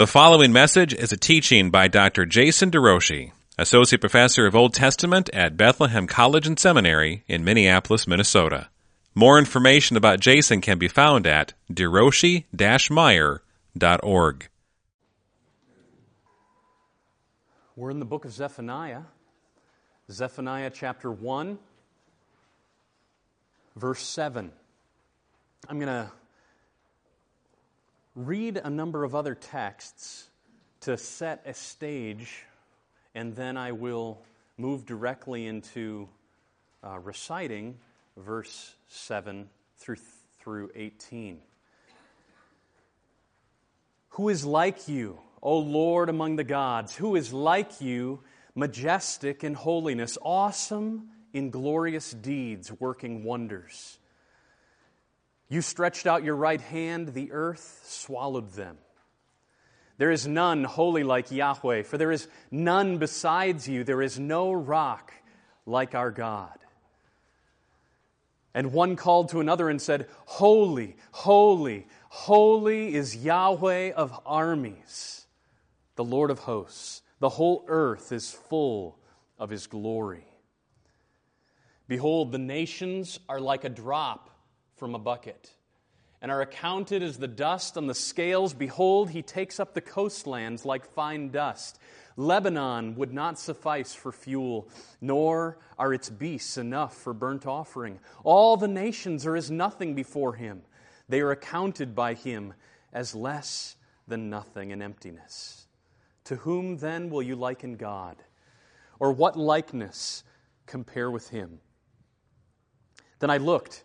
The following message is a teaching by Dr. Jason DeRouchie, Associate Professor of Old Testament at Bethlehem College and Seminary in Minneapolis, Minnesota. More information about Jason can be found at deroshi-meyer.org. We're in the book of Zephaniah, Zephaniah chapter 1, verse 7. I'm going to read a number of other texts to set a stage, and then I will move directly into uh, reciting verse 7 through, through 18. Who is like you, O Lord among the gods? Who is like you, majestic in holiness, awesome in glorious deeds, working wonders? You stretched out your right hand, the earth swallowed them. There is none holy like Yahweh, for there is none besides you. There is no rock like our God. And one called to another and said, Holy, holy, holy is Yahweh of armies, the Lord of hosts. The whole earth is full of his glory. Behold, the nations are like a drop from a bucket and are accounted as the dust on the scales. Behold, he takes up the coastlands like fine dust. Lebanon would not suffice for fuel, nor are its beasts enough for burnt offering. All the nations are as nothing before him. They are accounted by him as less than nothing and emptiness. To whom then will you liken God? Or what likeness compare with him? Then I looked,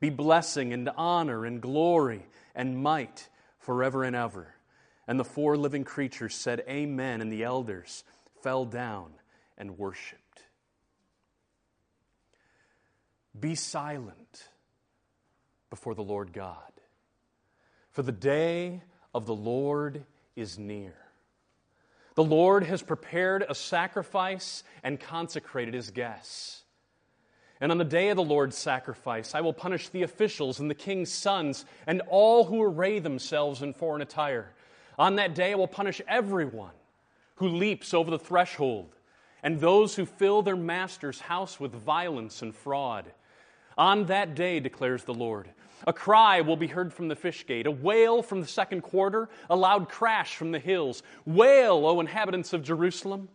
be blessing and honor and glory and might forever and ever. And the four living creatures said, Amen, and the elders fell down and worshiped. Be silent before the Lord God, for the day of the Lord is near. The Lord has prepared a sacrifice and consecrated his guests. And on the day of the Lord's sacrifice, I will punish the officials and the king's sons and all who array themselves in foreign attire. On that day, I will punish everyone who leaps over the threshold and those who fill their master's house with violence and fraud. On that day, declares the Lord, a cry will be heard from the fish gate, a wail from the second quarter, a loud crash from the hills. Wail, O inhabitants of Jerusalem!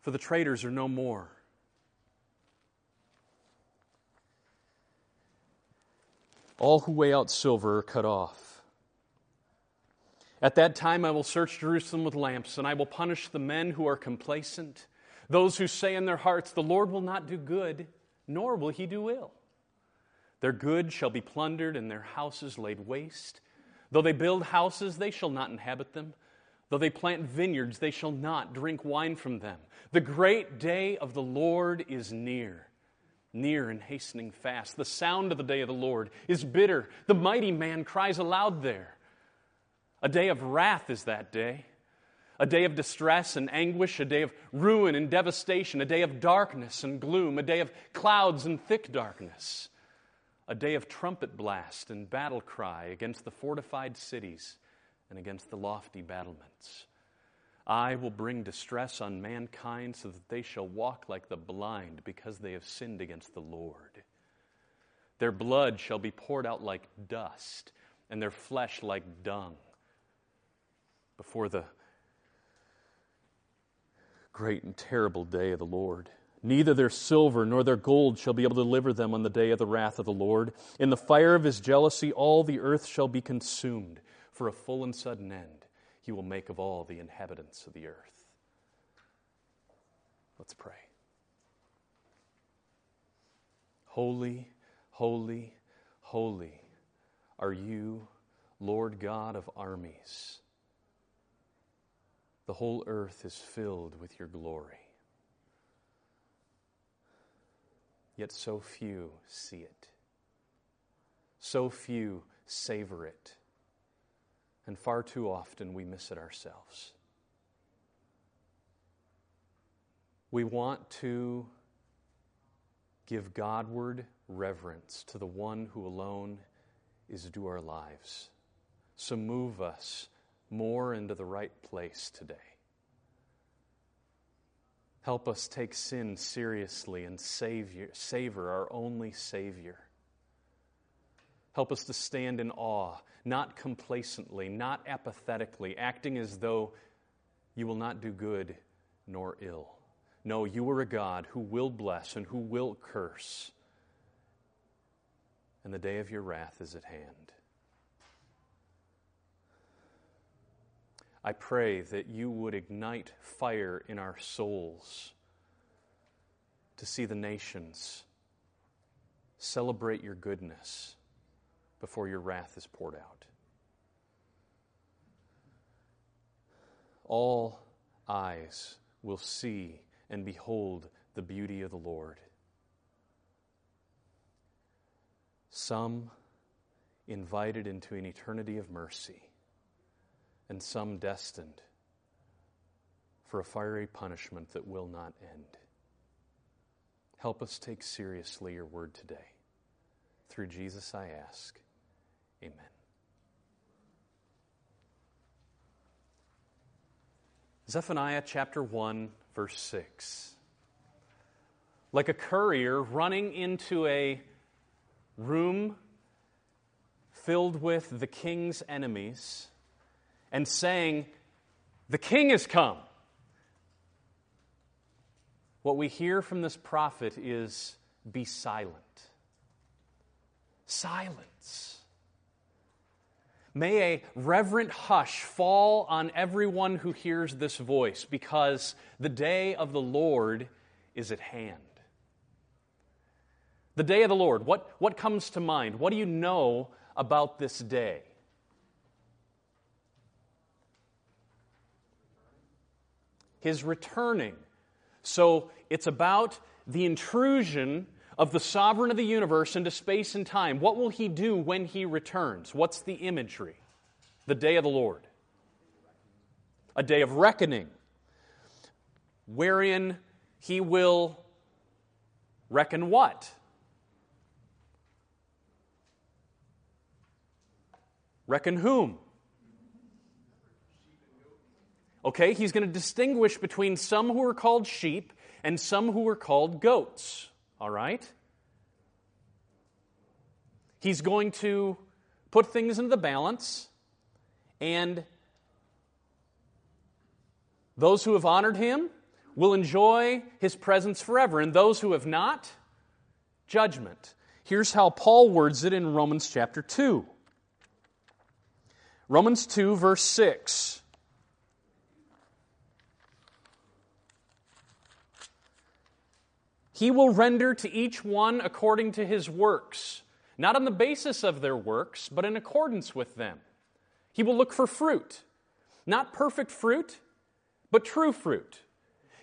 For the traitors are no more. All who weigh out silver are cut off. At that time I will search Jerusalem with lamps, and I will punish the men who are complacent, those who say in their hearts, The Lord will not do good, nor will he do ill. Their good shall be plundered, and their houses laid waste. Though they build houses, they shall not inhabit them. Though they plant vineyards, they shall not drink wine from them. The great day of the Lord is near, near and hastening fast. The sound of the day of the Lord is bitter. The mighty man cries aloud there. A day of wrath is that day, a day of distress and anguish, a day of ruin and devastation, a day of darkness and gloom, a day of clouds and thick darkness, a day of trumpet blast and battle cry against the fortified cities and against the lofty battlements. I will bring distress on mankind so that they shall walk like the blind because they have sinned against the Lord. Their blood shall be poured out like dust, and their flesh like dung before the great and terrible day of the Lord. Neither their silver nor their gold shall be able to deliver them on the day of the wrath of the Lord. In the fire of his jealousy, all the earth shall be consumed for a full and sudden end he will make of all the inhabitants of the earth. Let's pray. Holy, holy, holy are you, Lord God of armies. The whole earth is filled with your glory. Yet so few see it. So few savor it. And far too often we miss it ourselves. We want to give Godward reverence to the one who alone is due our lives. So move us more into the right place today. Help us take sin seriously and savior, savor our only Savior. Help us to stand in awe, not complacently, not apathetically, acting as though you will not do good nor ill. No, you are a God who will bless and who will curse. And the day of your wrath is at hand. I pray that you would ignite fire in our souls to see the nations celebrate your goodness before your wrath is poured out. All eyes will see and behold the beauty of the Lord. Some invited into an eternity of mercy, and some destined for a fiery punishment that will not end. Help us take seriously your word today. Through Jesus I ask. Amen. Zephaniah chapter 1 verse 6. Like a courier running into a room filled with the king's enemies and saying, The king has come. What we hear from this prophet is, Be silent. Silence. May a reverent hush fall on everyone who hears this voice, because the day of the Lord is at hand. The day of the Lord, what, what comes to mind? What do you know about this day? His returning. So it's about the intrusion of the sovereign of the universe into space and time. What will he do when he returns? What's the imagery? The day of the Lord. A day of reckoning, wherein he will reckon what? Reckon whom? Okay, he's going to distinguish between some who are called sheep and some who are called goats. All right? He's going to put things into the balance, and those who have honored him will enjoy his presence forever, and those who have not, judgment. Here's how Paul words it in Romans chapter 2. Romans 2, verse 6. He will render to each one according to his works, not on the basis of their works, but in accordance with them. He will look for fruit, not perfect fruit, but true fruit.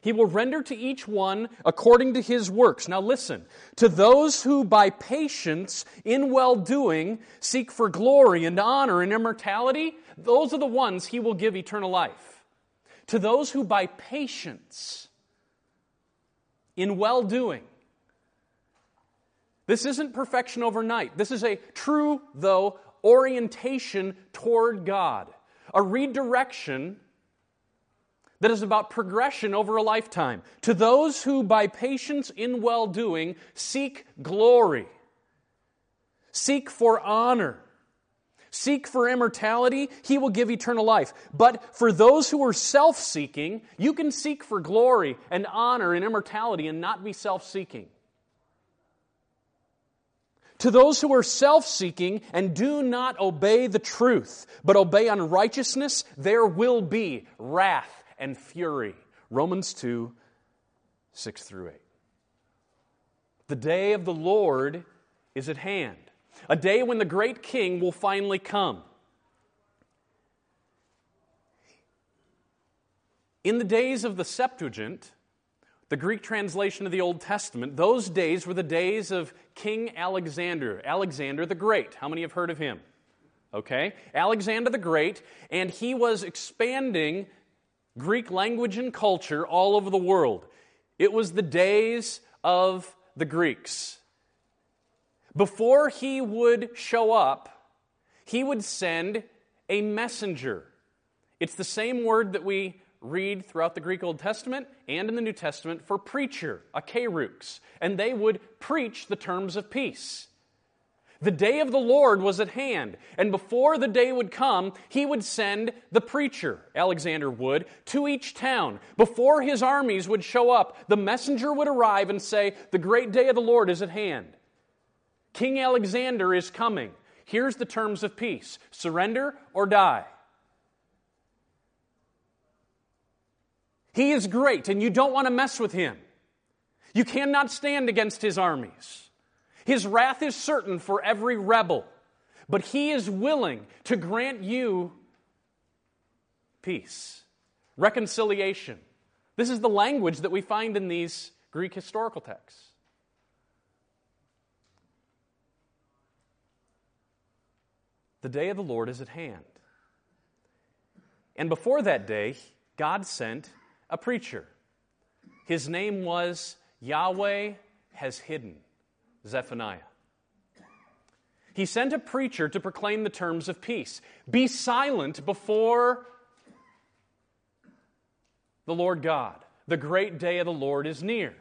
He will render to each one according to his works. Now listen, to those who by patience in well doing seek for glory and honor and immortality, those are the ones he will give eternal life. To those who by patience in well doing. This isn't perfection overnight. This is a true, though, orientation toward God, a redirection that is about progression over a lifetime. To those who, by patience in well doing, seek glory, seek for honor, Seek for immortality, he will give eternal life. But for those who are self seeking, you can seek for glory and honor and immortality and not be self seeking. To those who are self seeking and do not obey the truth, but obey unrighteousness, there will be wrath and fury. Romans 2 6 through 8. The day of the Lord is at hand a day when the great king will finally come. In the days of the Septuagint, the Greek translation of the Old Testament, those days were the days of King Alexander, Alexander the Great. How many have heard of him? Okay? Alexander the Great, and he was expanding Greek language and culture all over the world. It was the days of the Greeks. Before he would show up, he would send a messenger. It's the same word that we read throughout the Greek Old Testament and in the New Testament for preacher, a kerux, and they would preach the terms of peace. The day of the Lord was at hand, and before the day would come, he would send the preacher, Alexander would, to each town. Before his armies would show up, the messenger would arrive and say, The great day of the Lord is at hand. King Alexander is coming. Here's the terms of peace surrender or die. He is great, and you don't want to mess with him. You cannot stand against his armies. His wrath is certain for every rebel, but he is willing to grant you peace, reconciliation. This is the language that we find in these Greek historical texts. The day of the Lord is at hand. And before that day, God sent a preacher. His name was Yahweh has hidden, Zephaniah. He sent a preacher to proclaim the terms of peace. Be silent before the Lord God. The great day of the Lord is near.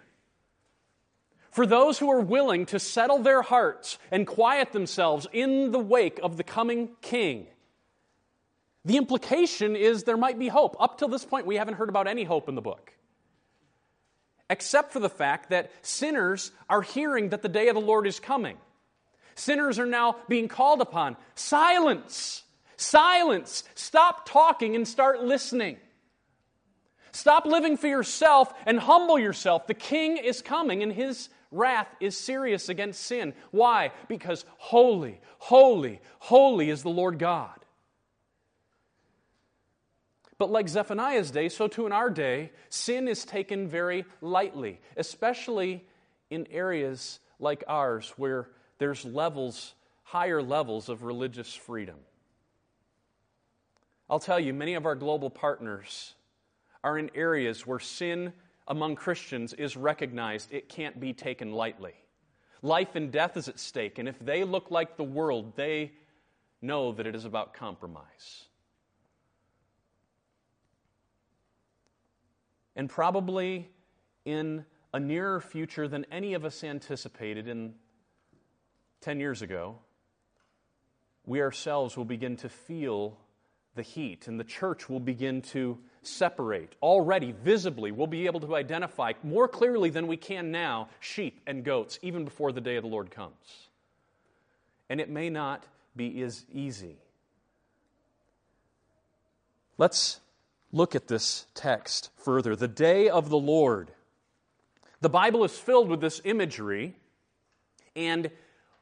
For those who are willing to settle their hearts and quiet themselves in the wake of the coming king, the implication is there might be hope. Up till this point, we haven't heard about any hope in the book. Except for the fact that sinners are hearing that the day of the Lord is coming. Sinners are now being called upon. Silence! Silence! Stop talking and start listening. Stop living for yourself and humble yourself. The king is coming and his wrath is serious against sin. Why? Because holy, holy, holy is the Lord God. But like Zephaniah's day, so too in our day, sin is taken very lightly, especially in areas like ours where there's levels, higher levels of religious freedom. I'll tell you, many of our global partners are in areas where sin among Christians is recognized, it can't be taken lightly. Life and death is at stake, and if they look like the world, they know that it is about compromise. and probably in a nearer future than any of us anticipated in 10 years ago, we ourselves will begin to feel the heat, and the church will begin to separate. Already, visibly, we'll be able to identify more clearly than we can now sheep and goats, even before the day of the Lord comes. And it may not be as easy. Let's look at this text further. The day of the Lord. The Bible is filled with this imagery, and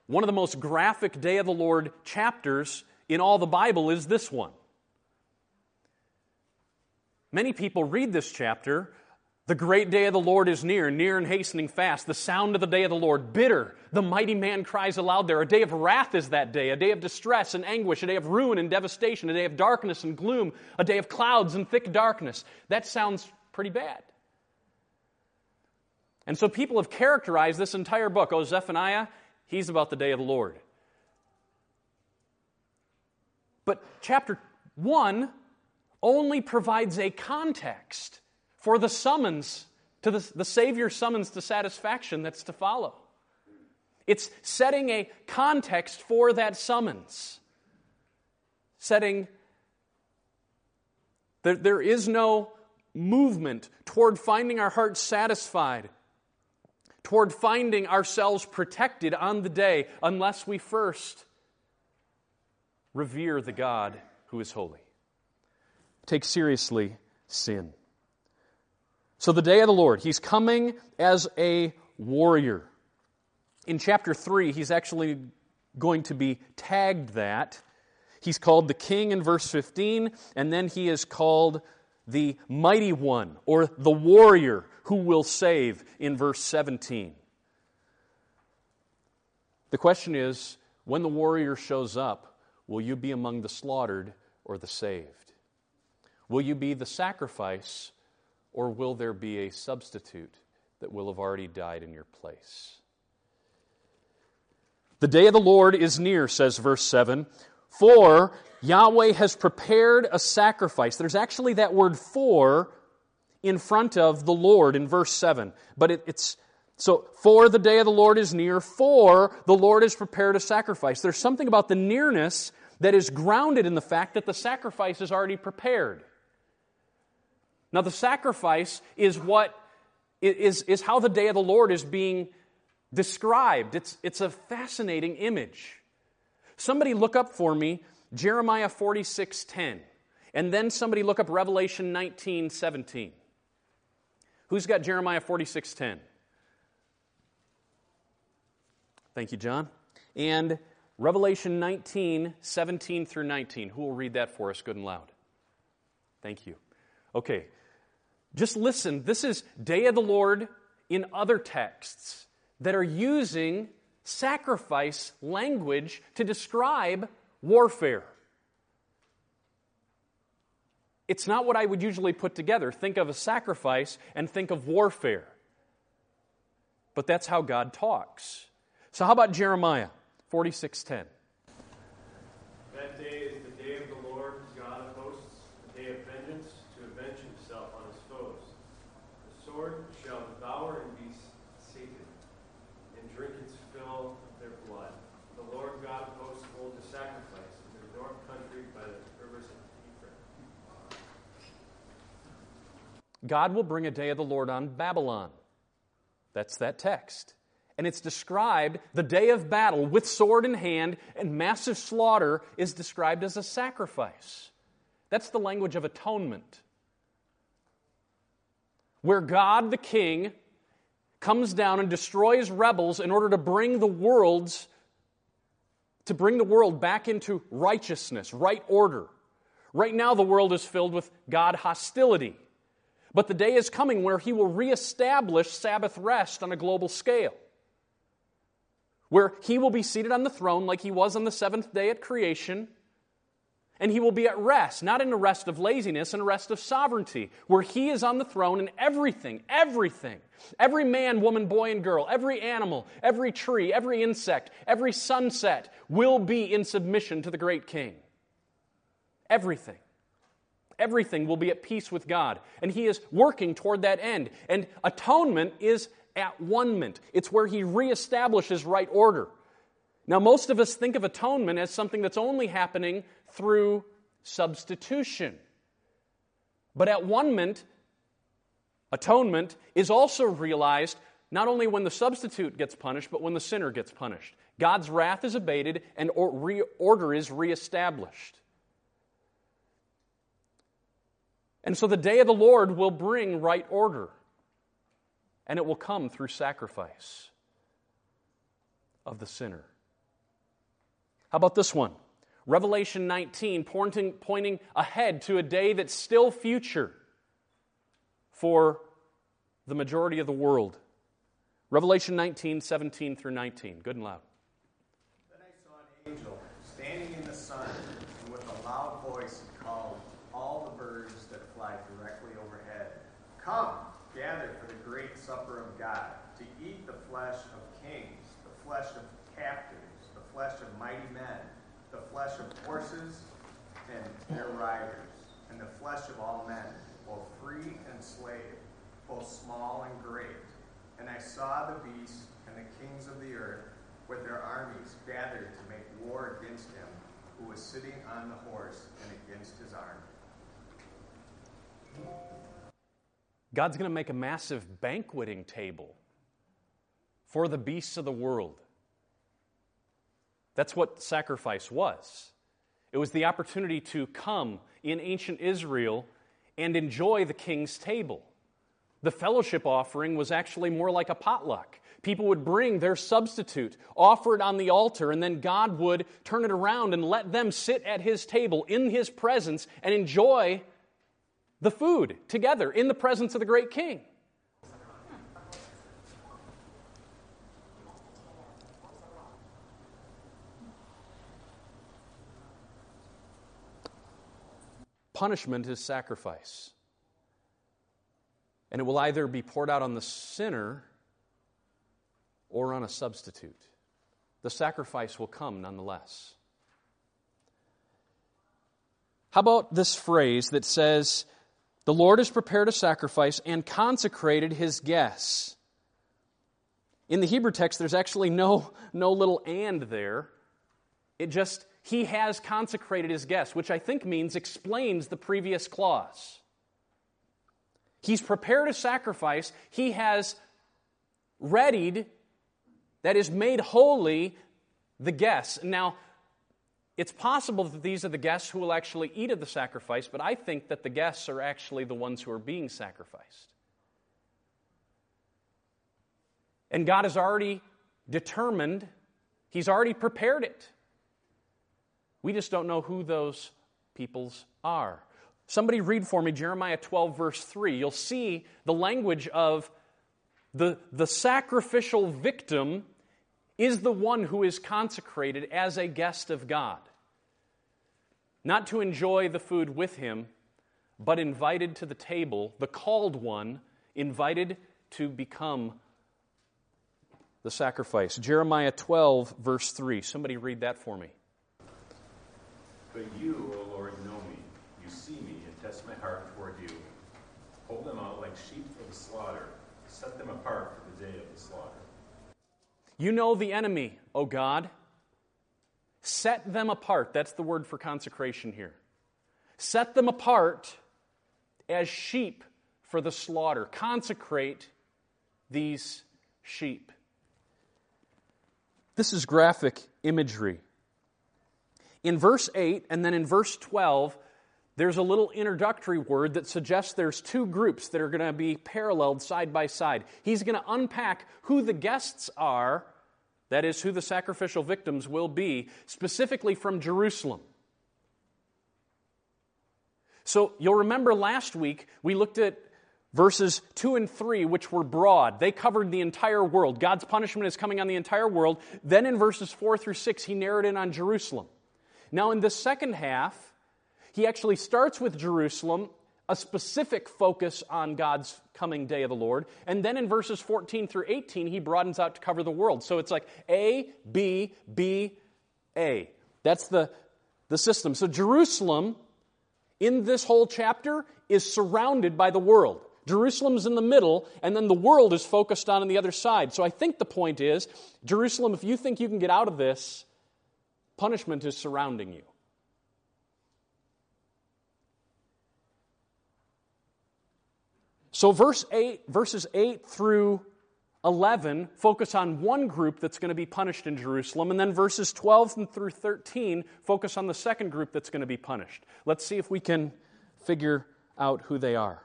one of the most graphic Day of the Lord chapters in all the Bible is this one. Many people read this chapter the great day of the Lord is near, near and hastening fast. The sound of the day of the Lord, bitter. The mighty man cries aloud there. A day of wrath is that day, a day of distress and anguish, a day of ruin and devastation, a day of darkness and gloom, a day of clouds and thick darkness. That sounds pretty bad. And so people have characterized this entire book. Oh, Zephaniah, he's about the day of the Lord. But chapter 1 only provides a context for the summons to the, the Savior's summons to satisfaction that's to follow. It's setting a context for that summons. Setting, there, there is no movement toward finding our hearts satisfied, toward finding ourselves protected on the day, unless we first revere the God who is holy. Take seriously sin. So, the day of the Lord, he's coming as a warrior. In chapter 3, he's actually going to be tagged that. He's called the king in verse 15, and then he is called the mighty one or the warrior who will save in verse 17. The question is when the warrior shows up, will you be among the slaughtered or the saved? Will you be the sacrifice or will there be a substitute that will have already died in your place? The day of the Lord is near, says verse 7. For Yahweh has prepared a sacrifice. There's actually that word for in front of the Lord in verse 7. But it, it's so, for the day of the Lord is near, for the Lord has prepared a sacrifice. There's something about the nearness that is grounded in the fact that the sacrifice is already prepared. Now, the sacrifice is what is, is how the day of the Lord is being described. It's, it's a fascinating image. Somebody look up for me Jeremiah 46:10. And then somebody look up Revelation 19:17. Who's got Jeremiah 46:10? Thank you, John. And Revelation 19, 17 through 19. Who will read that for us good and loud? Thank you. Okay. Just listen. This is Day of the Lord in other texts that are using sacrifice language to describe warfare. It's not what I would usually put together. Think of a sacrifice and think of warfare. But that's how God talks. So how about Jeremiah 46:10? That day is the day of the Lord God of hosts, a day of vengeance to avenge himself on his foes. The sword shall devour and be sated, and drink its fill of their blood. The Lord God of hosts holds a sacrifice in the north country by the rivers of Ephraim. God will bring a day of the Lord on Babylon. That's that text. And it's described, the day of battle with sword in hand and massive slaughter is described as a sacrifice. That's the language of atonement. Where God the King comes down and destroys rebels in order to bring the world's to bring the world back into righteousness, right order. Right now the world is filled with God hostility. But the day is coming where he will reestablish Sabbath rest on a global scale where he will be seated on the throne like he was on the seventh day at creation. And he will be at rest, not in a rest of laziness, in a rest of sovereignty, where he is on the throne and everything, everything, every man, woman, boy, and girl, every animal, every tree, every insect, every sunset will be in submission to the great king. Everything. Everything will be at peace with God. And he is working toward that end. And atonement is at one-ment. It's where he reestablishes right order. Now, most of us think of atonement as something that's only happening through substitution. But at one-ment, atonement is also realized not only when the substitute gets punished, but when the sinner gets punished. God's wrath is abated and order is reestablished. And so the day of the Lord will bring right order and it will come through sacrifice of the sinner. How about this one? Revelation 19, pointing, pointing ahead to a day that's still future for the majority of the world. Revelation 19, 17 through 19. Good and loud. Then I saw an angel standing in the sun, and with a loud voice he called all the birds that fly directly overhead Come! gather for the great supper of God, to eat the flesh of kings, the flesh of captives, the flesh of mighty men, the flesh of horses and their riders, and the flesh of all men, both free and slave, both small and great. And I saw the beast and the kings of the earth with their armies gathered to make war against him who was sitting on the horse and against his army. God's going to make a massive banqueting table for the beasts of the world. That's what sacrifice was. It was the opportunity to come in ancient Israel and enjoy the king's table. The fellowship offering was actually more like a potluck. People would bring their substitute, offer it on the altar, and then God would turn it around and let them sit at his table in his presence and enjoy the food together in the presence of the great king. Punishment is sacrifice. And it will either be poured out on the sinner or on a substitute. The sacrifice will come nonetheless. How about this phrase that says, The Lord has prepared a sacrifice and consecrated his guests? In the Hebrew text, there's actually no, no little and there. It just, he has consecrated his guests, which I think means explains the previous clause. He's prepared a sacrifice, he has readied, that is, made holy the guests. Now, it's possible that these are the guests who will actually eat of the sacrifice, but I think that the guests are actually the ones who are being sacrificed. And God has already determined, He's already prepared it. We just don't know who those peoples are. Somebody read for me Jeremiah 12, verse 3. You'll see the language of the, the sacrificial victim is the one who is consecrated as a guest of God. Not to enjoy the food with him, but invited to the table, the called one, invited to become the sacrifice. Jeremiah 12, verse 3. Somebody read that for me. But you, O Lord, know me. You see me and test my heart toward you. Hold them out like sheep for the slaughter. Set them apart for the day of the slaughter. You know the enemy, O God. Set them apart. That's the word for consecration here. Set them apart as sheep for the slaughter. Consecrate these sheep. This is graphic imagery. In verse 8 and then in verse 12, there's a little introductory word that suggests there's two groups that are going to be paralleled side by side. He's going to unpack who the guests are, that is, who the sacrificial victims will be, specifically from Jerusalem. So you'll remember last week we looked at verses 2 and 3, which were broad. They covered the entire world. God's punishment is coming on the entire world. Then in verses 4 through 6, he narrowed in on Jerusalem. Now, in the second half, he actually starts with Jerusalem, a specific focus on God's coming day of the Lord. And then in verses 14 through 18, he broadens out to cover the world. So it's like A, B, B, A. That's the, the system. So Jerusalem, in this whole chapter, is surrounded by the world. Jerusalem's in the middle, and then the world is focused on on the other side. So I think the point is Jerusalem, if you think you can get out of this, Punishment is surrounding you. So verse 8, verses 8 through 11 focus on one group that's going to be punished in Jerusalem, and then verses 12 through 13 focus on the second group that's going to be punished. Let's see if we can figure out who they are.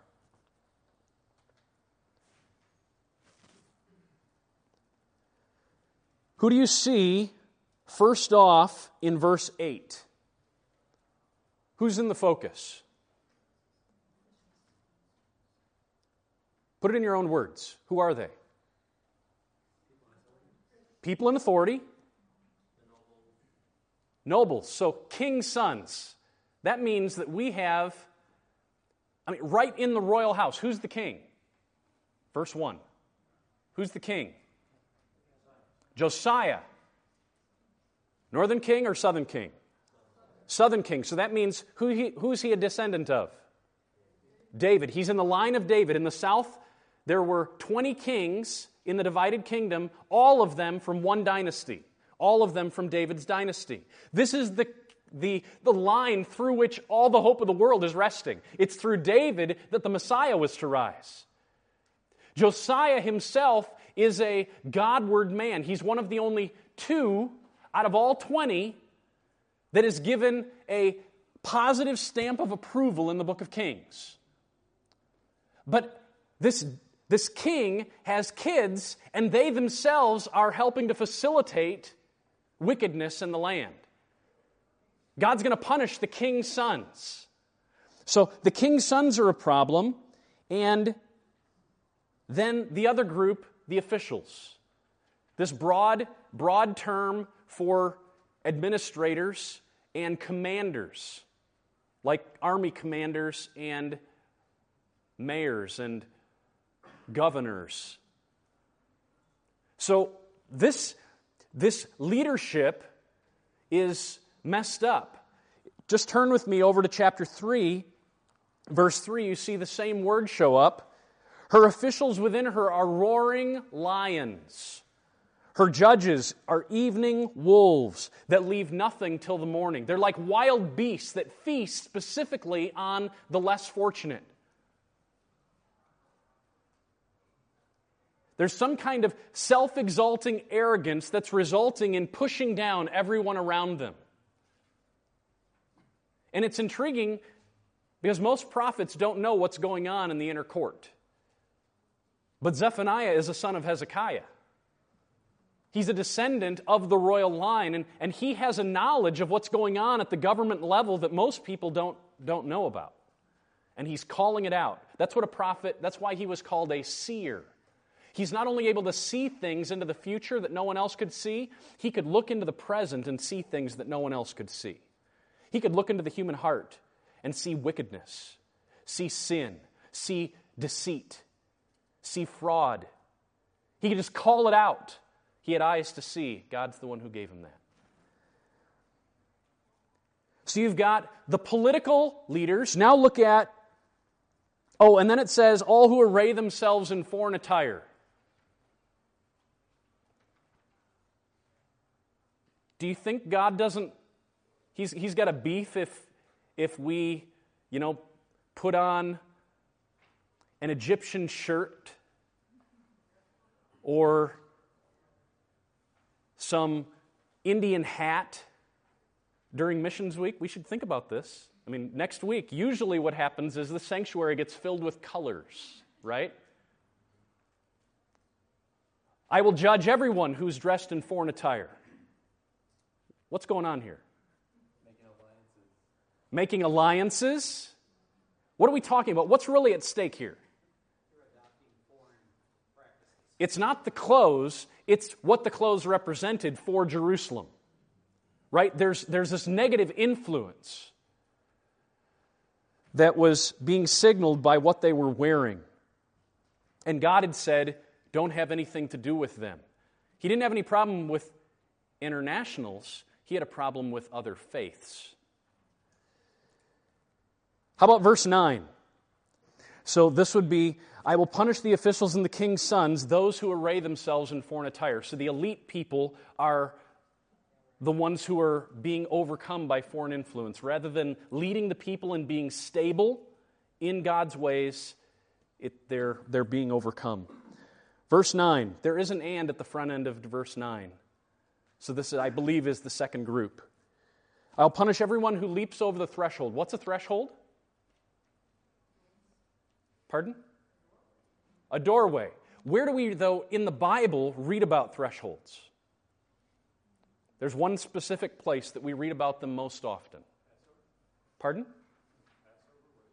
Who do you see First off, in verse 8, who's in the focus? Put it in your own words. Who are they? People in authority. Nobles. So, king's sons. That means that we have, I mean, right in the royal house. Who's the king? Verse 1. Who's the king? Josiah. Northern king or southern king? Southern king. So that means who he, who's he a descendant of? David. He's in the line of David. In the south, there were 20 kings in the divided kingdom, all of them from one dynasty, all of them from David's dynasty. This is the, the, the line through which all the hope of the world is resting. It's through David that the Messiah was to rise. Josiah himself is a Godward man. He's one of the only two out of all 20 that is given a positive stamp of approval in the book of Kings. But this, this king has kids, and they themselves are helping to facilitate wickedness in the land. God's going to punish the king's sons. So the king's sons are a problem, and then the other group, the officials. This broad, broad term for administrators and commanders, like army commanders and mayors and governors. So this, this leadership is messed up. Just turn with me over to chapter 3, verse 3. You see the same word show up. Her officials within her are roaring lions. Her judges are evening wolves that leave nothing till the morning. They're like wild beasts that feast specifically on the less fortunate. There's some kind of self exalting arrogance that's resulting in pushing down everyone around them. And it's intriguing because most prophets don't know what's going on in the inner court. But Zephaniah is a son of Hezekiah. He's a descendant of the royal line, and, and he has a knowledge of what's going on at the government level that most people don't, don't know about. And he's calling it out. That's what a prophet, that's why he was called a seer. He's not only able to see things into the future that no one else could see, he could look into the present and see things that no one else could see. He could look into the human heart and see wickedness, see sin, see deceit, see fraud. He could just call it out. He had eyes to see. God's the one who gave him that. So you've got the political leaders. Now look at, oh, and then it says, all who array themselves in foreign attire. Do you think God doesn't, he's, he's got a beef if, if we, you know, put on an Egyptian shirt or some Indian hat during missions week? We should think about this. I mean, next week, usually what happens is the sanctuary gets filled with colors, right? I will judge everyone who's dressed in foreign attire. What's going on here? Making alliances. Making alliances? What are we talking about? What's really at stake here? It's not the clothes, it's what the clothes represented for Jerusalem. Right? There's, there's this negative influence that was being signaled by what they were wearing. And God had said, don't have anything to do with them. He didn't have any problem with internationals, he had a problem with other faiths. How about verse 9? So this would be I will punish the officials and the king's sons, those who array themselves in foreign attire. So the elite people are the ones who are being overcome by foreign influence. Rather than leading the people and being stable in God's ways, it, they're, they're being overcome. Verse 9, there is an and at the front end of verse 9. So, this, I believe, is the second group. I'll punish everyone who leaps over the threshold. What's a threshold? Pardon? A doorway. Where do we, though, in the Bible, read about thresholds? There's one specific place that we read about them most often. Pardon?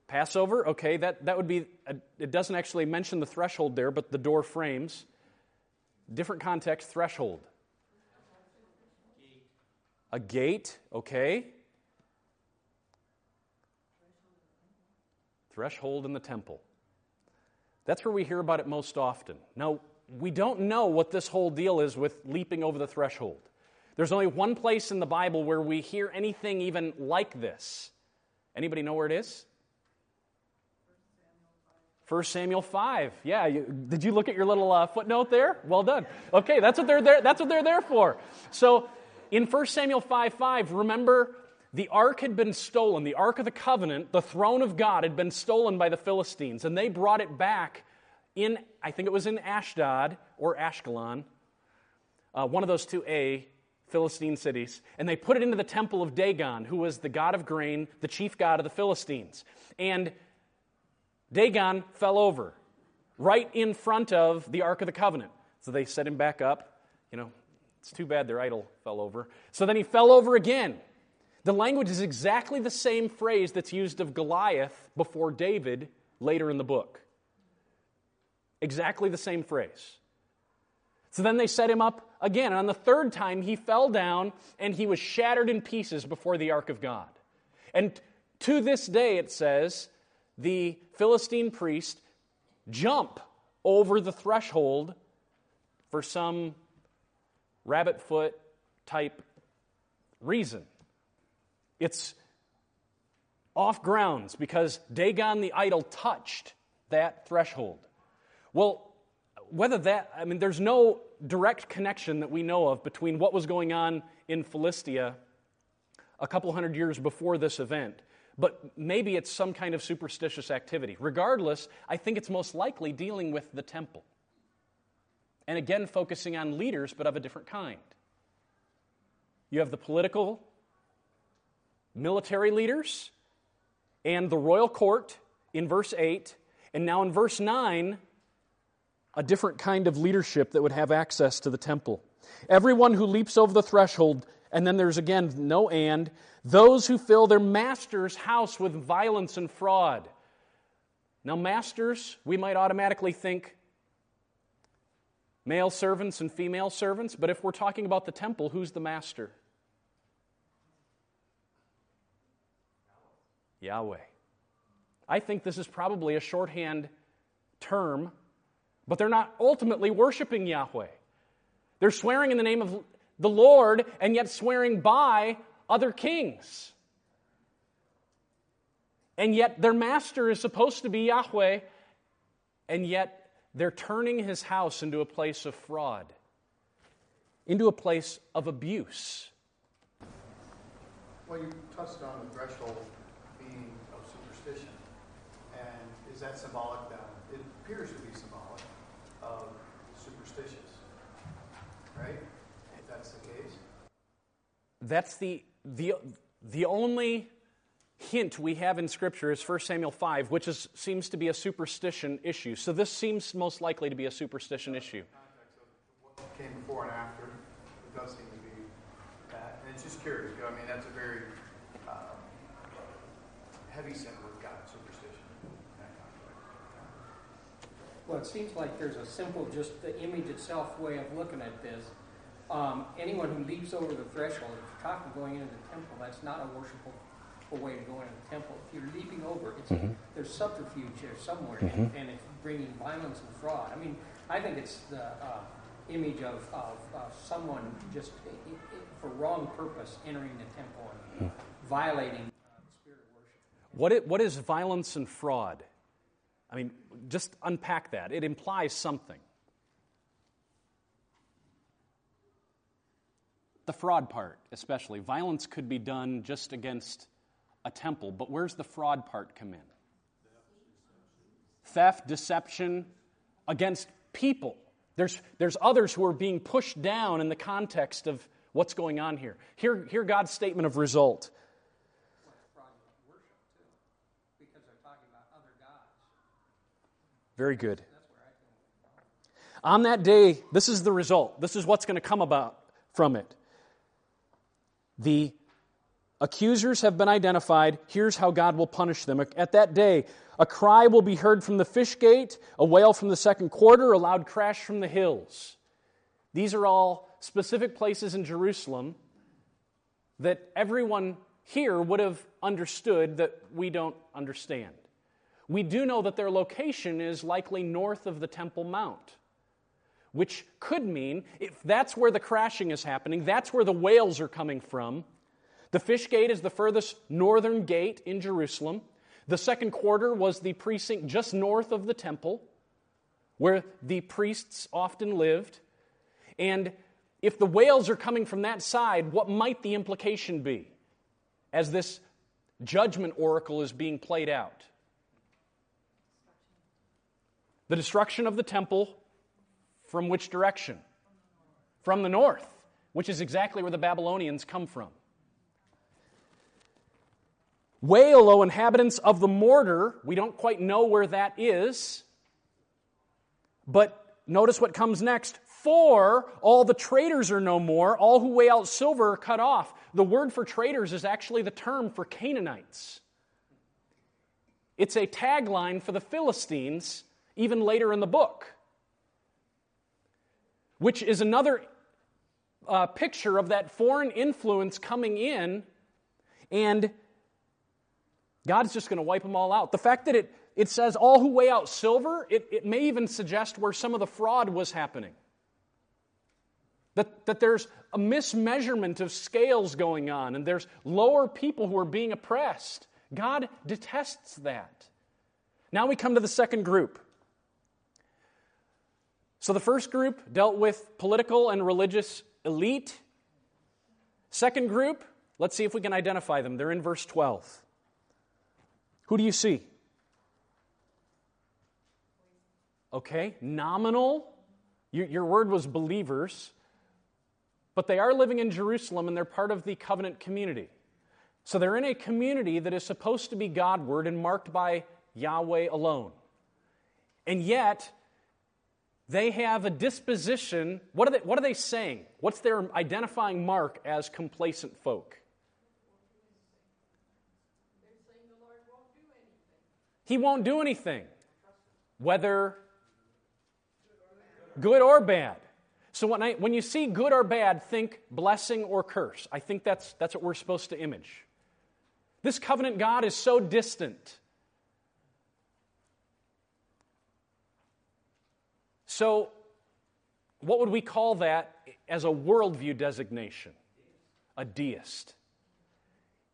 Passover, okay, that, that would be, a, it doesn't actually mention the threshold there, but the door frames. Different context, threshold. A gate, okay. Threshold in the temple. That's where we hear about it most often. Now, we don't know what this whole deal is with leaping over the threshold. There's only one place in the Bible where we hear anything even like this. Anybody know where it is? 1 Samuel 5. Yeah, you, did you look at your little uh, footnote there? Well done. Okay, that's what they're there that's what they're there for. So, in 1 Samuel 5 5, remember the ark had been stolen. The ark of the covenant, the throne of God, had been stolen by the Philistines, and they brought it back in, I think it was in Ashdod or Ashkelon, uh, one of those two A Philistine cities, and they put it into the temple of Dagon, who was the god of grain, the chief god of the Philistines. And Dagon fell over right in front of the Ark of the Covenant. So they set him back up. You know, it's too bad their idol fell over. So then he fell over again. The language is exactly the same phrase that's used of Goliath before David later in the book. Exactly the same phrase. So then they set him up again. And on the third time, he fell down and he was shattered in pieces before the ark of God. And to this day, it says, the Philistine priest jump over the threshold for some rabbit foot type reason. It's off grounds because Dagon the idol touched that threshold. Well, whether that, I mean, there's no direct connection that we know of between what was going on in Philistia a couple hundred years before this event, but maybe it's some kind of superstitious activity. Regardless, I think it's most likely dealing with the temple. And again, focusing on leaders, but of a different kind. You have the political, military leaders, and the royal court in verse 8. And now in verse 9, a different kind of leadership that would have access to the temple. Everyone who leaps over the threshold, and then there's again no and, those who fill their master's house with violence and fraud. Now, masters, we might automatically think male servants and female servants, but if we're talking about the temple, who's the master? Yahweh. I think this is probably a shorthand term but they're not ultimately worshiping Yahweh. They're swearing in the name of the Lord and yet swearing by other kings. And yet their master is supposed to be Yahweh, and yet they're turning his house into a place of fraud, into a place of abuse. Well, you touched on the threshold being of superstition. And is that symbolic then? It appears to be symbolic of superstitious, right? If that's the case. That's the, the, the only hint we have in Scripture is 1 Samuel 5, which is, seems to be a superstition issue. So this seems most likely to be a superstition issue. What came before and after, it does seem to be that. And it's just curious, I mean, that's a very uh, heavy sin with God, superstition. Well, it seems like there's a simple, just the image itself way of looking at this. Um, anyone who leaps over the threshold, if you're talking going into the temple, that's not a worshipful way to go into the temple. If you're leaping over, it's there's subterfuge there somewhere, and, and it's bringing violence and fraud. I mean, I think it's the uh, image of, of uh, someone just i- i- for wrong purpose entering the temple and violating uh, the spirit of worship. What, it, what is violence and fraud? I mean, just unpack that. It implies something. The fraud part, especially. Violence could be done just against a temple, but where's the fraud part come in? Theft, deception against people. There's, there's others who are being pushed down in the context of what's going on here. Hear, hear God's statement of result. Very good. On that day, this is the result. This is what's going to come about from it. The accusers have been identified. Here's how God will punish them. At that day, a cry will be heard from the fish gate, a wail from the second quarter, a loud crash from the hills. These are all specific places in Jerusalem that everyone here would have understood that we don't understand. We do know that their location is likely north of the Temple Mount, which could mean if that's where the crashing is happening, that's where the wails are coming from. The fish gate is the furthest northern gate in Jerusalem. The second quarter was the precinct just north of the temple, where the priests often lived. And if the wails are coming from that side, what might the implication be as this judgment oracle is being played out? The destruction of the temple from which direction? From the north, which is exactly where the Babylonians come from. Wail, O inhabitants of the mortar. We don't quite know where that is. But notice what comes next. For all the traders are no more, all who weigh out silver are cut off. The word for traders is actually the term for Canaanites. It's a tagline for the Philistines, even later in the book, which is another uh, picture of that foreign influence coming in, and God's just going to wipe them all out. The fact that it, it says all who weigh out silver, it, it may even suggest where some of the fraud was happening. That, that there's a mismeasurement of scales going on, and there's lower people who are being oppressed. God detests that. Now we come to the second group. So the first group dealt with political and religious elite. Second group, let's see if we can identify them. They're in verse 12. Who do you see? Okay, nominal. Your, your word was believers, but they are living in Jerusalem and they're part of the covenant community. So they're in a community that is supposed to be Godward and marked by Yahweh alone. And yet, they have a disposition. What are they, what are they saying? What's their identifying mark as complacent folk? He won't do anything, whether good or bad. So when, I, when you see good or bad, think blessing or curse. I think that's, that's what we're supposed to image. This covenant God is so distant. So, what would we call that as a worldview designation? A deist.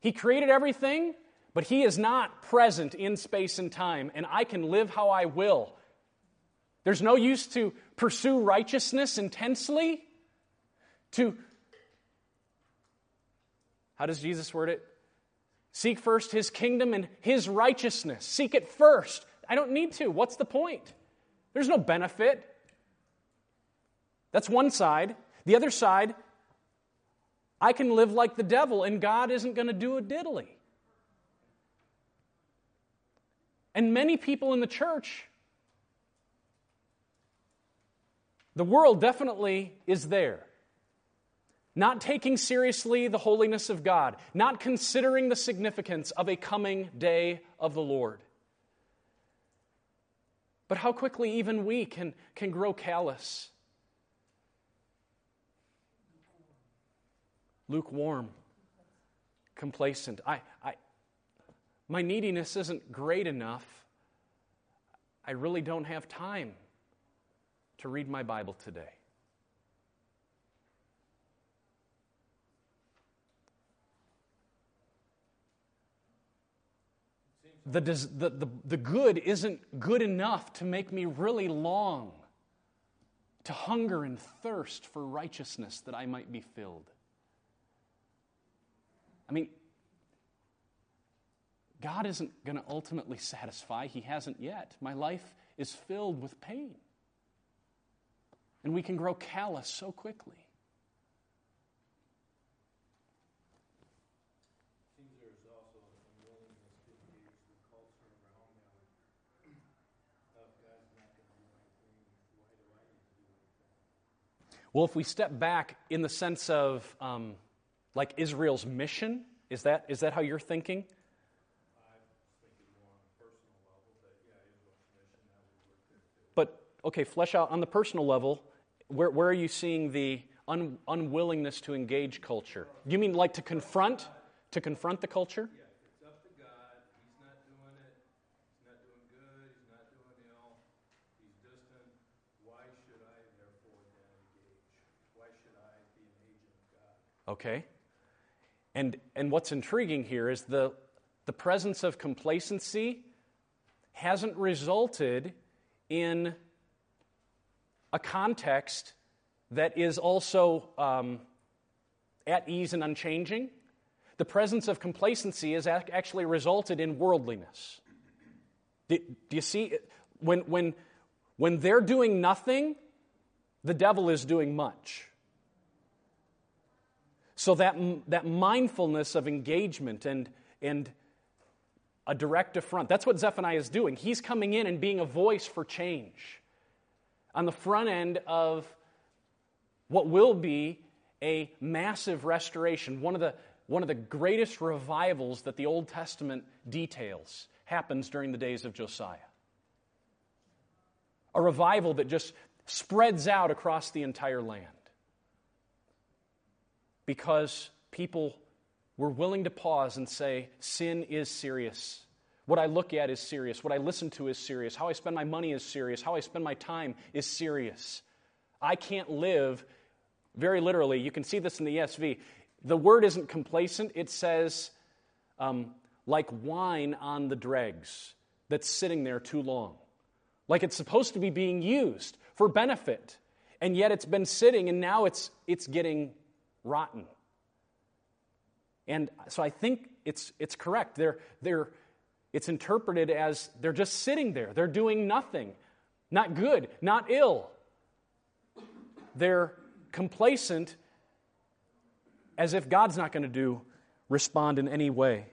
He created everything, but He is not present in space and time, and I can live how I will. There's no use to pursue righteousness intensely, to, how does Jesus word it? Seek first his kingdom and his righteousness. Seek it first. I don't need to. What's the point? There's no benefit. That's one side. The other side, I can live like the devil and God isn't going to do a diddly. And many people in the church, the world definitely is there not taking seriously the holiness of God, not considering the significance of a coming day of the Lord. But how quickly even we can, can grow callous, lukewarm, complacent. I, I, my neediness isn't great enough. I really don't have time to read my Bible today. the, the, the, the good isn't good enough to make me really long to hunger and thirst for righteousness that I might be filled. I mean, God isn't going to ultimately satisfy. He hasn't yet. My life is filled with pain. And we can grow callous so quickly. Well, if we step back in the sense of um, like Israel's mission, is that, is that how you're thinking? But, okay, flesh out on the personal level, where, where are you seeing the un, unwillingness to engage culture? You mean like to confront? To confront the culture? Okay? And, and what's intriguing here is the, the presence of complacency hasn't resulted in a context that is also um, at ease and unchanging. The presence of complacency has actually resulted in worldliness. Do, do you see? When, when, when they're doing nothing, the devil is doing much. So that, that mindfulness of engagement and, and a direct affront, that's what Zephaniah is doing. He's coming in and being a voice for change on the front end of what will be a massive restoration. One of the, one of the greatest revivals that the Old Testament details happens during the days of Josiah. A revival that just spreads out across the entire land because people were willing to pause and say, Sin is serious. What I look at is serious. What I listen to is serious. How I spend my money is serious. How I spend my time is serious. I can't live, very literally, you can see this in the ESV. The word isn't complacent, it says, um, like wine on the dregs that's sitting there too long. Like it's supposed to be being used for benefit, and yet it's been sitting and now it's, it's getting rotten. And so I think it's, it's correct. They're, they're, it's interpreted as they're just sitting there, they're doing nothing. Not good, not ill. They're complacent as if God's not going to do respond in any way.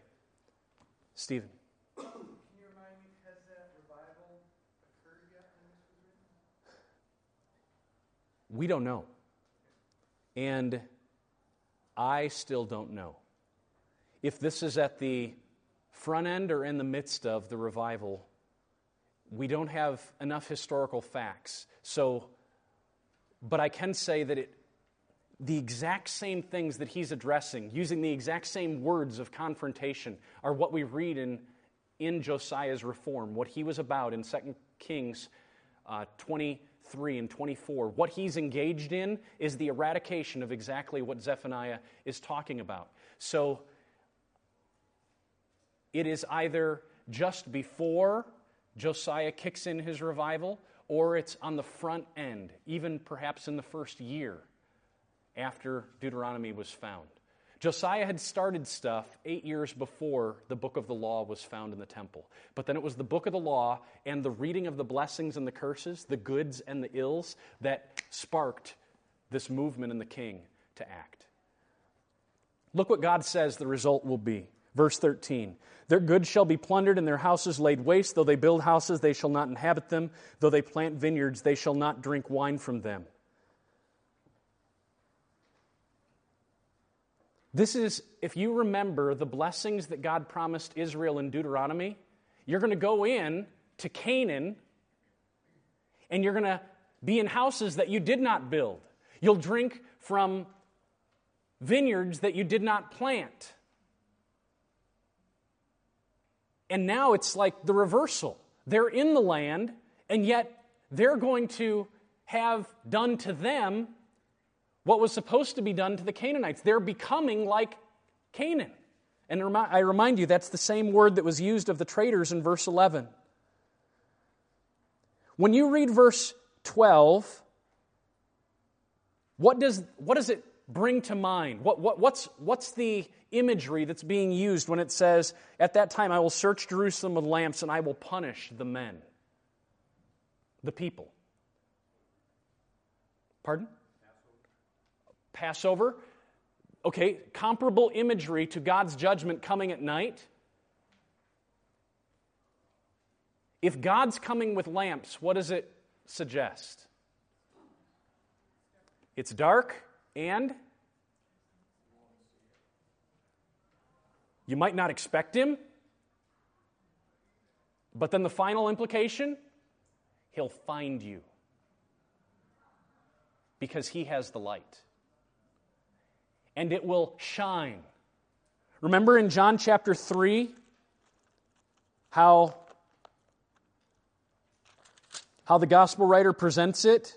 Stephen. Can you remind me, has that revival occurred yet when this was written? We don't know. And I still don't know. If this is at the front end or in the midst of the revival, we don't have enough historical facts. So, but I can say that it, the exact same things that he's addressing, using the exact same words of confrontation, are what we read in, in Josiah's reform, what he was about in 2 Kings uh, 23 and 24. What he's engaged in is the eradication of exactly what Zephaniah is talking about. So it is either just before Josiah kicks in his revival, or it's on the front end, even perhaps in the first year after Deuteronomy was found. Josiah had started stuff eight years before the book of the law was found in the temple. But then it was the book of the law and the reading of the blessings and the curses, the goods and the ills, that sparked this movement in the king to act. Look what God says the result will be. Verse 13 Their goods shall be plundered, and their houses laid waste. Though they build houses, they shall not inhabit them. Though they plant vineyards, they shall not drink wine from them. This is, if you remember the blessings that God promised Israel in Deuteronomy, you're going to go in to Canaan and you're going to be in houses that you did not build. You'll drink from vineyards that you did not plant. And now it's like the reversal. They're in the land, and yet they're going to have done to them what was supposed to be done to the Canaanites. They're becoming like Canaan. And I remind you, that's the same word that was used of the traitors in verse 11. When you read verse 12, what does, what does it bring to mind? What, what, what's, what's the imagery that's being used when it says, At that time I will search Jerusalem with lamps and I will punish the men, the people? Pardon? Passover. Okay, comparable imagery to God's judgment coming at night. If God's coming with lamps, what does it suggest? It's dark and you might not expect him. But then the final implication he'll find you because he has the light and it will shine. Remember in John chapter 3 how, how the gospel writer presents it?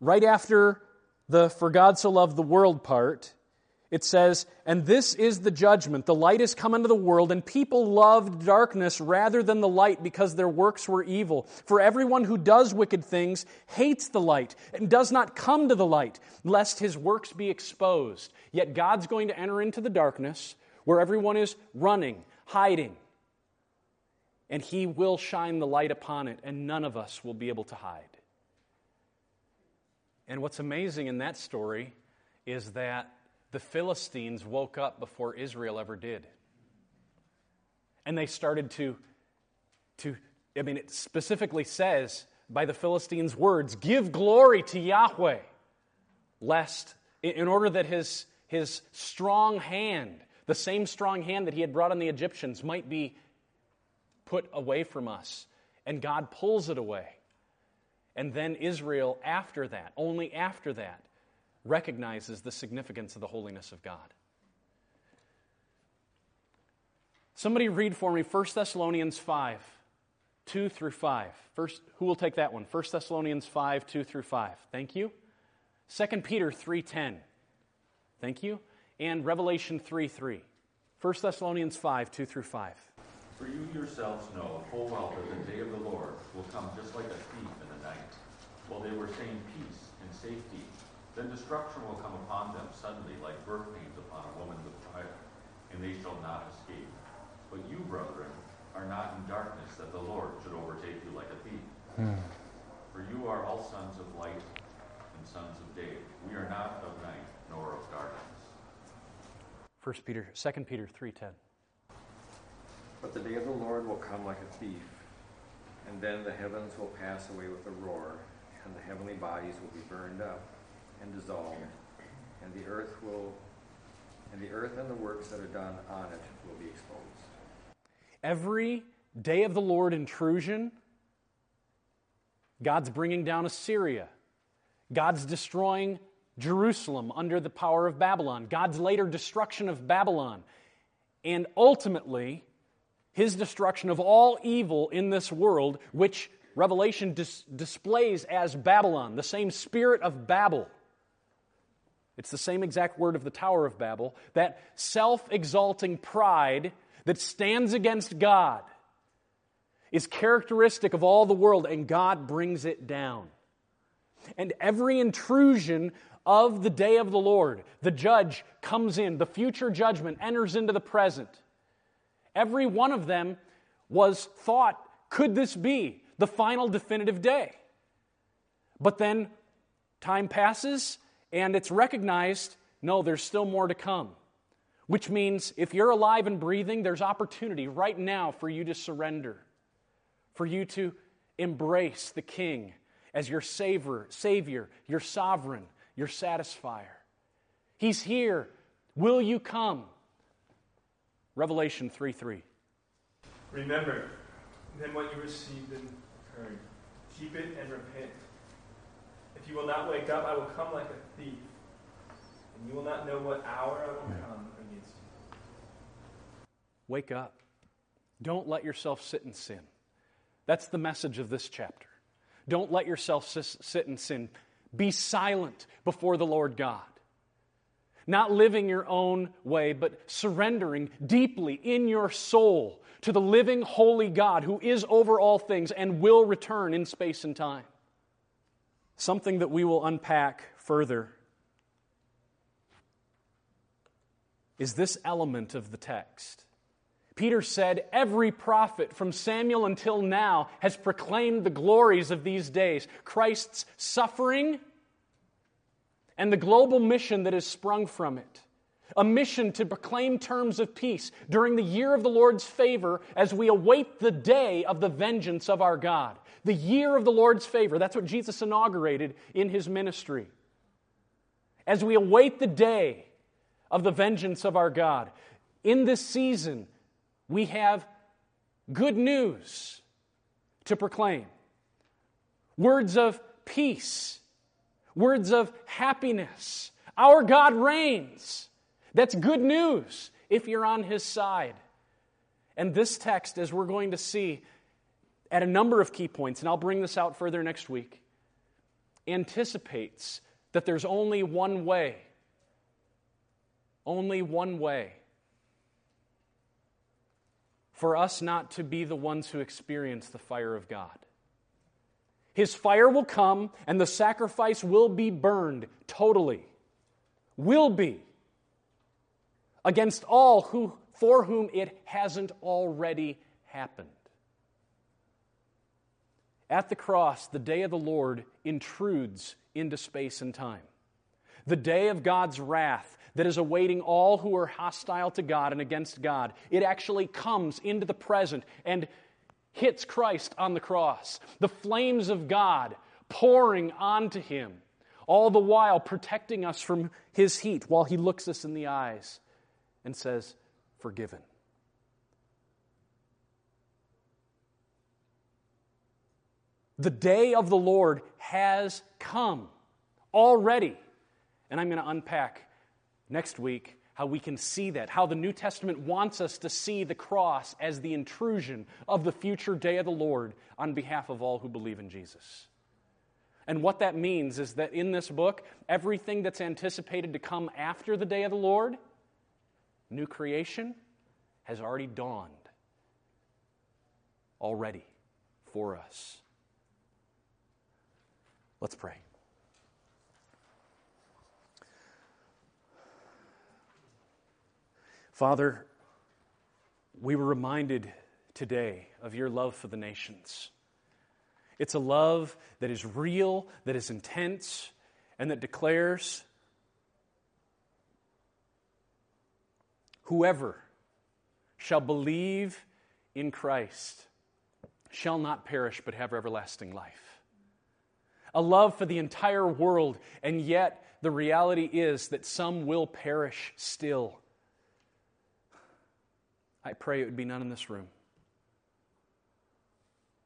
Right after the for God so loved the world part, it says, And this is the judgment. The light is come into the world, and people loved darkness rather than the light because their works were evil. For everyone who does wicked things hates the light and does not come to the light, lest his works be exposed. Yet God's going to enter into the darkness where everyone is running, hiding. And he will shine the light upon it, and none of us will be able to hide. And what's amazing in that story is that the Philistines woke up before Israel ever did. And they started to, to I mean, it specifically says by the Philistines' words Give glory to Yahweh, lest, in order that his, his strong hand, the same strong hand that he had brought on the Egyptians, might be put away from us. And God pulls it away. And then Israel, after that, only after that, recognizes the significance of the holiness of God. Somebody read for me 1 Thessalonians 5, 2 through 5. First, who will take that one? 1 Thessalonians 5, 2 through 5. Thank you. 2 Peter 3.10. Thank you. And Revelation 3, 3. 1 Thessalonians 5, 2 through 5. For you yourselves know full well that the day of the Lord will come just like a thief in the night. While they were saying peace and safety, then destruction will come upon them suddenly like birth pains upon a woman with child, and they shall not escape. But you, brethren, are not in darkness that the Lord should overtake you like a thief. Hmm. For you are all sons of light and sons of day. We are not of night nor of darkness. 1 Peter, 2 Peter 3.10. But the day of the Lord will come like a thief, and then the heavens will pass away with a roar, and the heavenly bodies will be burned up and dissolved, and the earth will and the earth and the works that are done on it will be exposed. Every day of the Lord intrusion, God's bringing down Assyria. God's destroying Jerusalem under the power of Babylon. God's later destruction of Babylon. And ultimately, his destruction of all evil in this world, which Revelation dis- displays as Babylon, the same spirit of Babel. It's the same exact word of the Tower of Babel, that self exalting pride that stands against God is characteristic of all the world, and God brings it down. And every intrusion of the day of the Lord, the judge comes in, the future judgment enters into the present. Every one of them was thought, could this be the final definitive day? But then time passes and it's recognized no, there's still more to come. Which means if you're alive and breathing, there's opportunity right now for you to surrender, for you to embrace the King as your savior, savior, your sovereign, your satisfier. He's here. Will you come? Revelation 3 3. Remember then what you received and heard. Keep it and repent. If you will not wake up, I will come like a thief, and you will not know what hour I will come against you. Wake up. Don't let yourself sit in sin. That's the message of this chapter. Don't let yourself sit in sin. Be silent before the Lord God. Not living your own way, but surrendering deeply in your soul to the living, holy God who is over all things and will return in space and time. Something that we will unpack further is this element of the text. Peter said, Every prophet from Samuel until now has proclaimed the glories of these days Christ's suffering and the global mission that has sprung from it. A mission to proclaim terms of peace during the year of the Lord's favor as we await the day of the vengeance of our God. The year of the Lord's favor. That's what Jesus inaugurated in his ministry. As we await the day of the vengeance of our God. In this season, we have good news to proclaim. Words of peace words of happiness. Our God reigns. That's good news if you're on His side. And this text, as we're going to see at a number of key points, and I'll bring this out further next week, anticipates that there's only one way. Only one way for us not to be the ones who experience the fire of God. His fire will come and the sacrifice will be burned totally. Will be. Against all who, for whom it hasn't already happened. At the cross, the day of the Lord intrudes into space and time. The day of God's wrath that is awaiting all who are hostile to God and against God. It actually comes into the present and hits Christ on the cross, the flames of God pouring onto him, all the while protecting us from his heat while he looks us in the eyes and says, Forgiven. The day of the Lord has come already. And I'm going to unpack next week how we can see that, how the New Testament wants us to see the cross as the intrusion of the future day of the Lord on behalf of all who believe in Jesus. And what that means is that in this book, everything that's anticipated to come after the day of the Lord, new creation, has already dawned already for us. Let's pray. Father, we were reminded today of your love for the nations. It's a love that is real, that is intense, and that declares whoever shall believe in Christ shall not perish but have everlasting life. A love for the entire world, and yet the reality is that some will perish still. I pray it would be none in this room.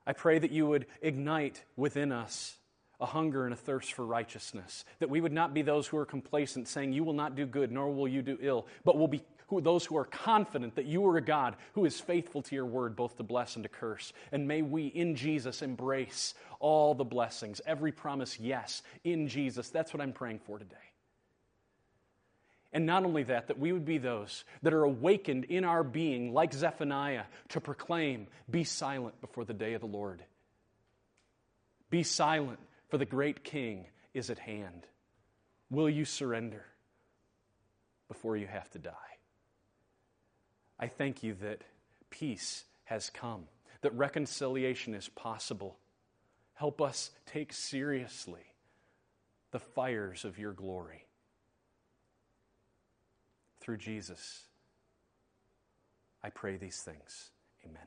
I pray that you would ignite within us a hunger and a thirst for righteousness, that we would not be those who are complacent, saying, You will not do good, nor will you do ill, but will be those who are confident that you are a God who is faithful to your word, both to bless and to curse. And may we in Jesus embrace all the blessings, every promise, yes, in Jesus. That's what I'm praying for today. And not only that, that we would be those that are awakened in our being, like Zephaniah, to proclaim, Be silent before the day of the Lord. Be silent, for the great King is at hand. Will you surrender before you have to die? I thank you that peace has come, that reconciliation is possible. Help us take seriously the fires of your glory through Jesus. I pray these things. Amen.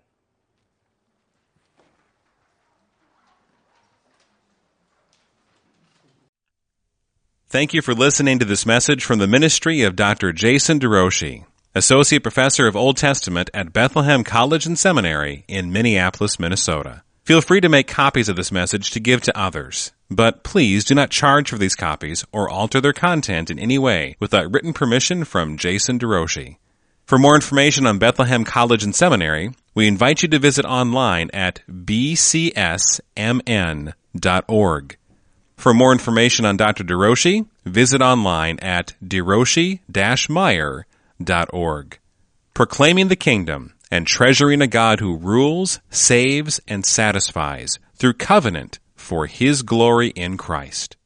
Thank you for listening to this message from the ministry of Dr. Jason DeRouchie, Associate Professor of Old Testament at Bethlehem College and Seminary in Minneapolis, Minnesota. Feel free to make copies of this message to give to others, but please do not charge for these copies or alter their content in any way without written permission from Jason DeRouchie. For more information on Bethlehem College and Seminary, we invite you to visit online at bcsmn.org. For more information on Dr. DeRouchie, visit online at deroshi-meyer.org. Proclaiming the Kingdom and treasuring a God who rules, saves, and satisfies through covenant for His glory in Christ.